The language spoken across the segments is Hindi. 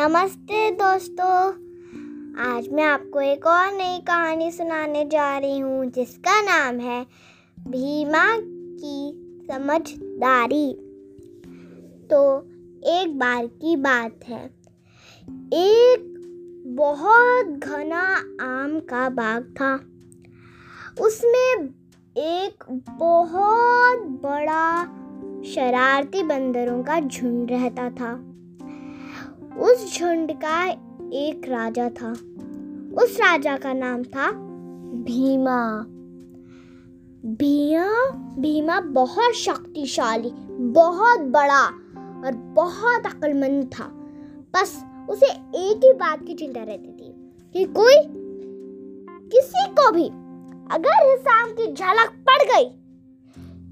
नमस्ते दोस्तों। आज मैं आपको एक और नई कहानी सुनाने जा रही हूँ, जिसका नाम है भीमा की समझदारी। तो एक बार की बात है। एक बहुत घना आम का बाग था। उसमें एक बहुत बड़ा शरारती बंदरों का झुंड रहता था। उस झुंड का एक राजा था। उस राजा का नाम था भीमा। भीमा भीमा बहुत शक्तिशाली, बहुत बड़ा और बहुत अक्लमंद था। बस उसे एक ही बात की चिंता रहती थी कि कोई किसी को भी अगर इस आम की झलक पड़ गई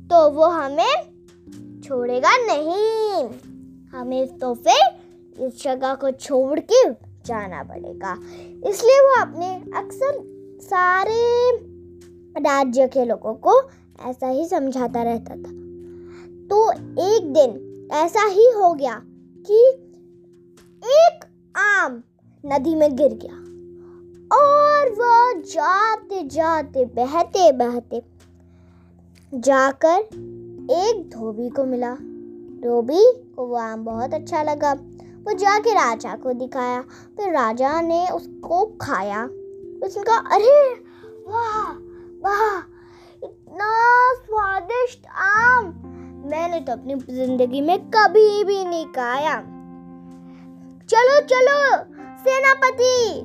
तो वो हमें छोड़ेगा नहीं। हमें तो फिर इस जगह को छोड़ के जाना पड़ेगा। इसलिए वो अपने अक्सर सारे राज्य के लोगों को ऐसा ही समझाता रहता था। तो एक दिन ऐसा ही हो गया कि एक आम नदी में गिर गया और वह जाते जाते बहते बहते जाकर एक धोबी को मिला। धोबी को वो आम बहुत अच्छा लगा। वो जाके राजा को दिखाया। फिर राजा ने उसको खाया। उसने कहा अरे, वाह वाह, इतना स्वादिष्ट आम! मैंने तो अपनी ज़िंदगी में कभी भी नहीं खाया। चलो चलो, सेनापति,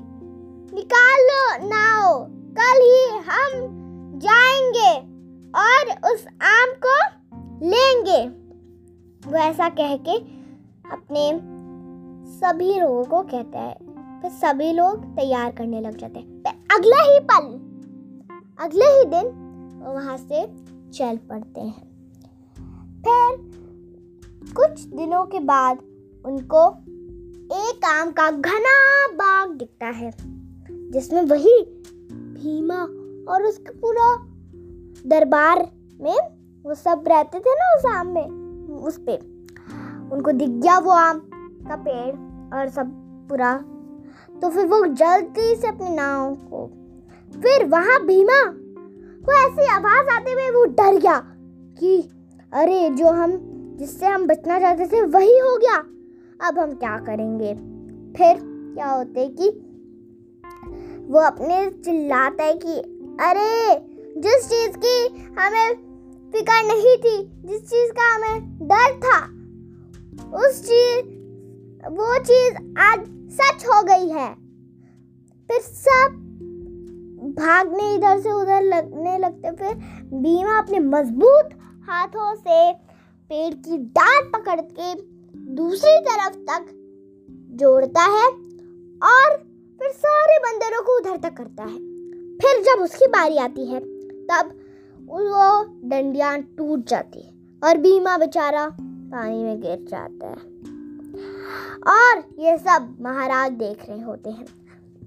निकाल लो नाव कल ही हम जाएँगे और उस आम को लेंगे। वो ऐसा कह के अपने सभी लोगों को कहता है, फिर सभी लोग तैयार करने लग जाते हैं। फिर अगला ही पल, अगले ही दिन वो वहाँ से चल पड़ते हैं। फिर कुछ दिनों के बाद उनको एक आम का घना बाग दिखता है, जिसमें वही भीमा और उसका पूरा दरबार में वो सब रहते थे ना उस आम में, उस पे। उनको दिख गया वो आम। का पेड़ और सब पूरा। तो फिर वो जल्दी से अपनी नाव को, फिर वहाँ भीमा को ऐसी आवाज़ आते हुए वो डर गया कि, अरे, जो हम, जिससे हम बचना चाहते थे, वही हो गया। अब हम क्या करेंगे? फिर क्या होते कि वो अपने चिल्लाता है कि, अरे, जिस चीज़ की हमें फ़िक्र नहीं थी, जिस चीज़ का हमें डर था, उस चीज़ वो चीज़ आज सच हो गई है। फिर सब भागने इधर से उधर लगने लगते, फिर बीमा अपने मज़बूत हाथों से पेड़ की डांट पकड़ के दूसरी तरफ़ तक जोड़ता है और फिर सारे बंदरों को उधर तक करता है। फिर जब उसकी बारी आती है, तब वो डंडियाँ टूट जाती है और बीमा बेचारा पानी में गिर जाता है। और ये सब महाराज देख रहे होते हैं।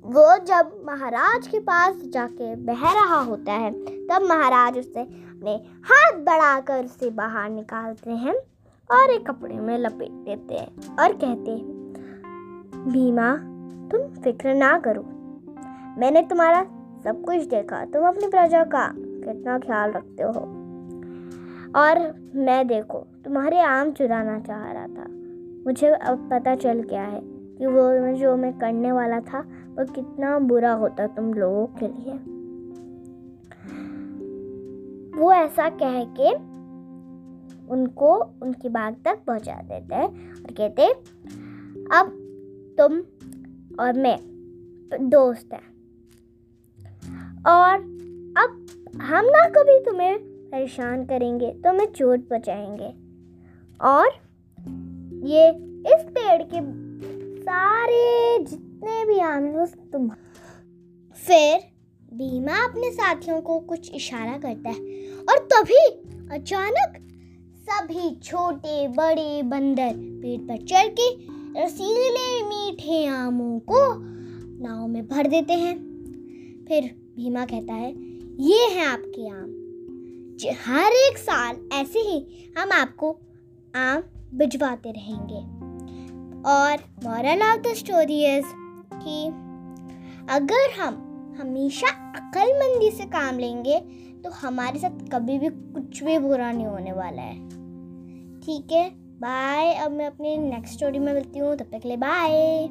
वो जब महाराज के पास जाके बह रहा होता है, तब महाराज उससे अपने हाथ बढ़ाकर उसे बाहर निकालते हैं और एक कपड़े में लपेट देते हैं और कहते हैं, भीमा, तुम फ़िक्र ना करो। मैंने तुम्हारा सब कुछ देखा, तुम अपनी प्रजा का कितना ख्याल रखते हो। और मैं देखो, तुम्हारे आम चुराना चाह रहा था। मुझे अब पता चल गया है कि वो जो मैं करने वाला था, वो कितना बुरा होता तुम लोगों के लिए। वो ऐसा कह के उनको, उनकी बाग तक पहुँचा देते हैं और कहते अब तुम और मैं दोस्त हैं। और अब हम ना कभी तुम्हें परेशान करेंगे, तुम्हें चोट पहुंचाएँगे। और ये इस पेड़ के सारे जितने भी आम हैं वो तुम फिर भीमा अपने साथियों को कुछ इशारा करता है और तभी अचानक सभी छोटे, बड़े बंदर पेड़ पर चढ़ के रसीले मीठे आमों को नाव में भर देते हैं। फिर भीमा कहता है, ये हैं आपके आम। हर एक साल ऐसे ही हम आपको आम भिजवाते रहेंगे। और moral of the story is कि अगर हम हमेशा अक्लमंदी से काम लेंगे तो हमारे साथ कभी भी कुछ भी बुरा नहीं होने वाला है। ठीक है? बाय अब मैं अपनी नेक्स्ट स्टोरी में मिलती हूँ। तब तक के लिए बाय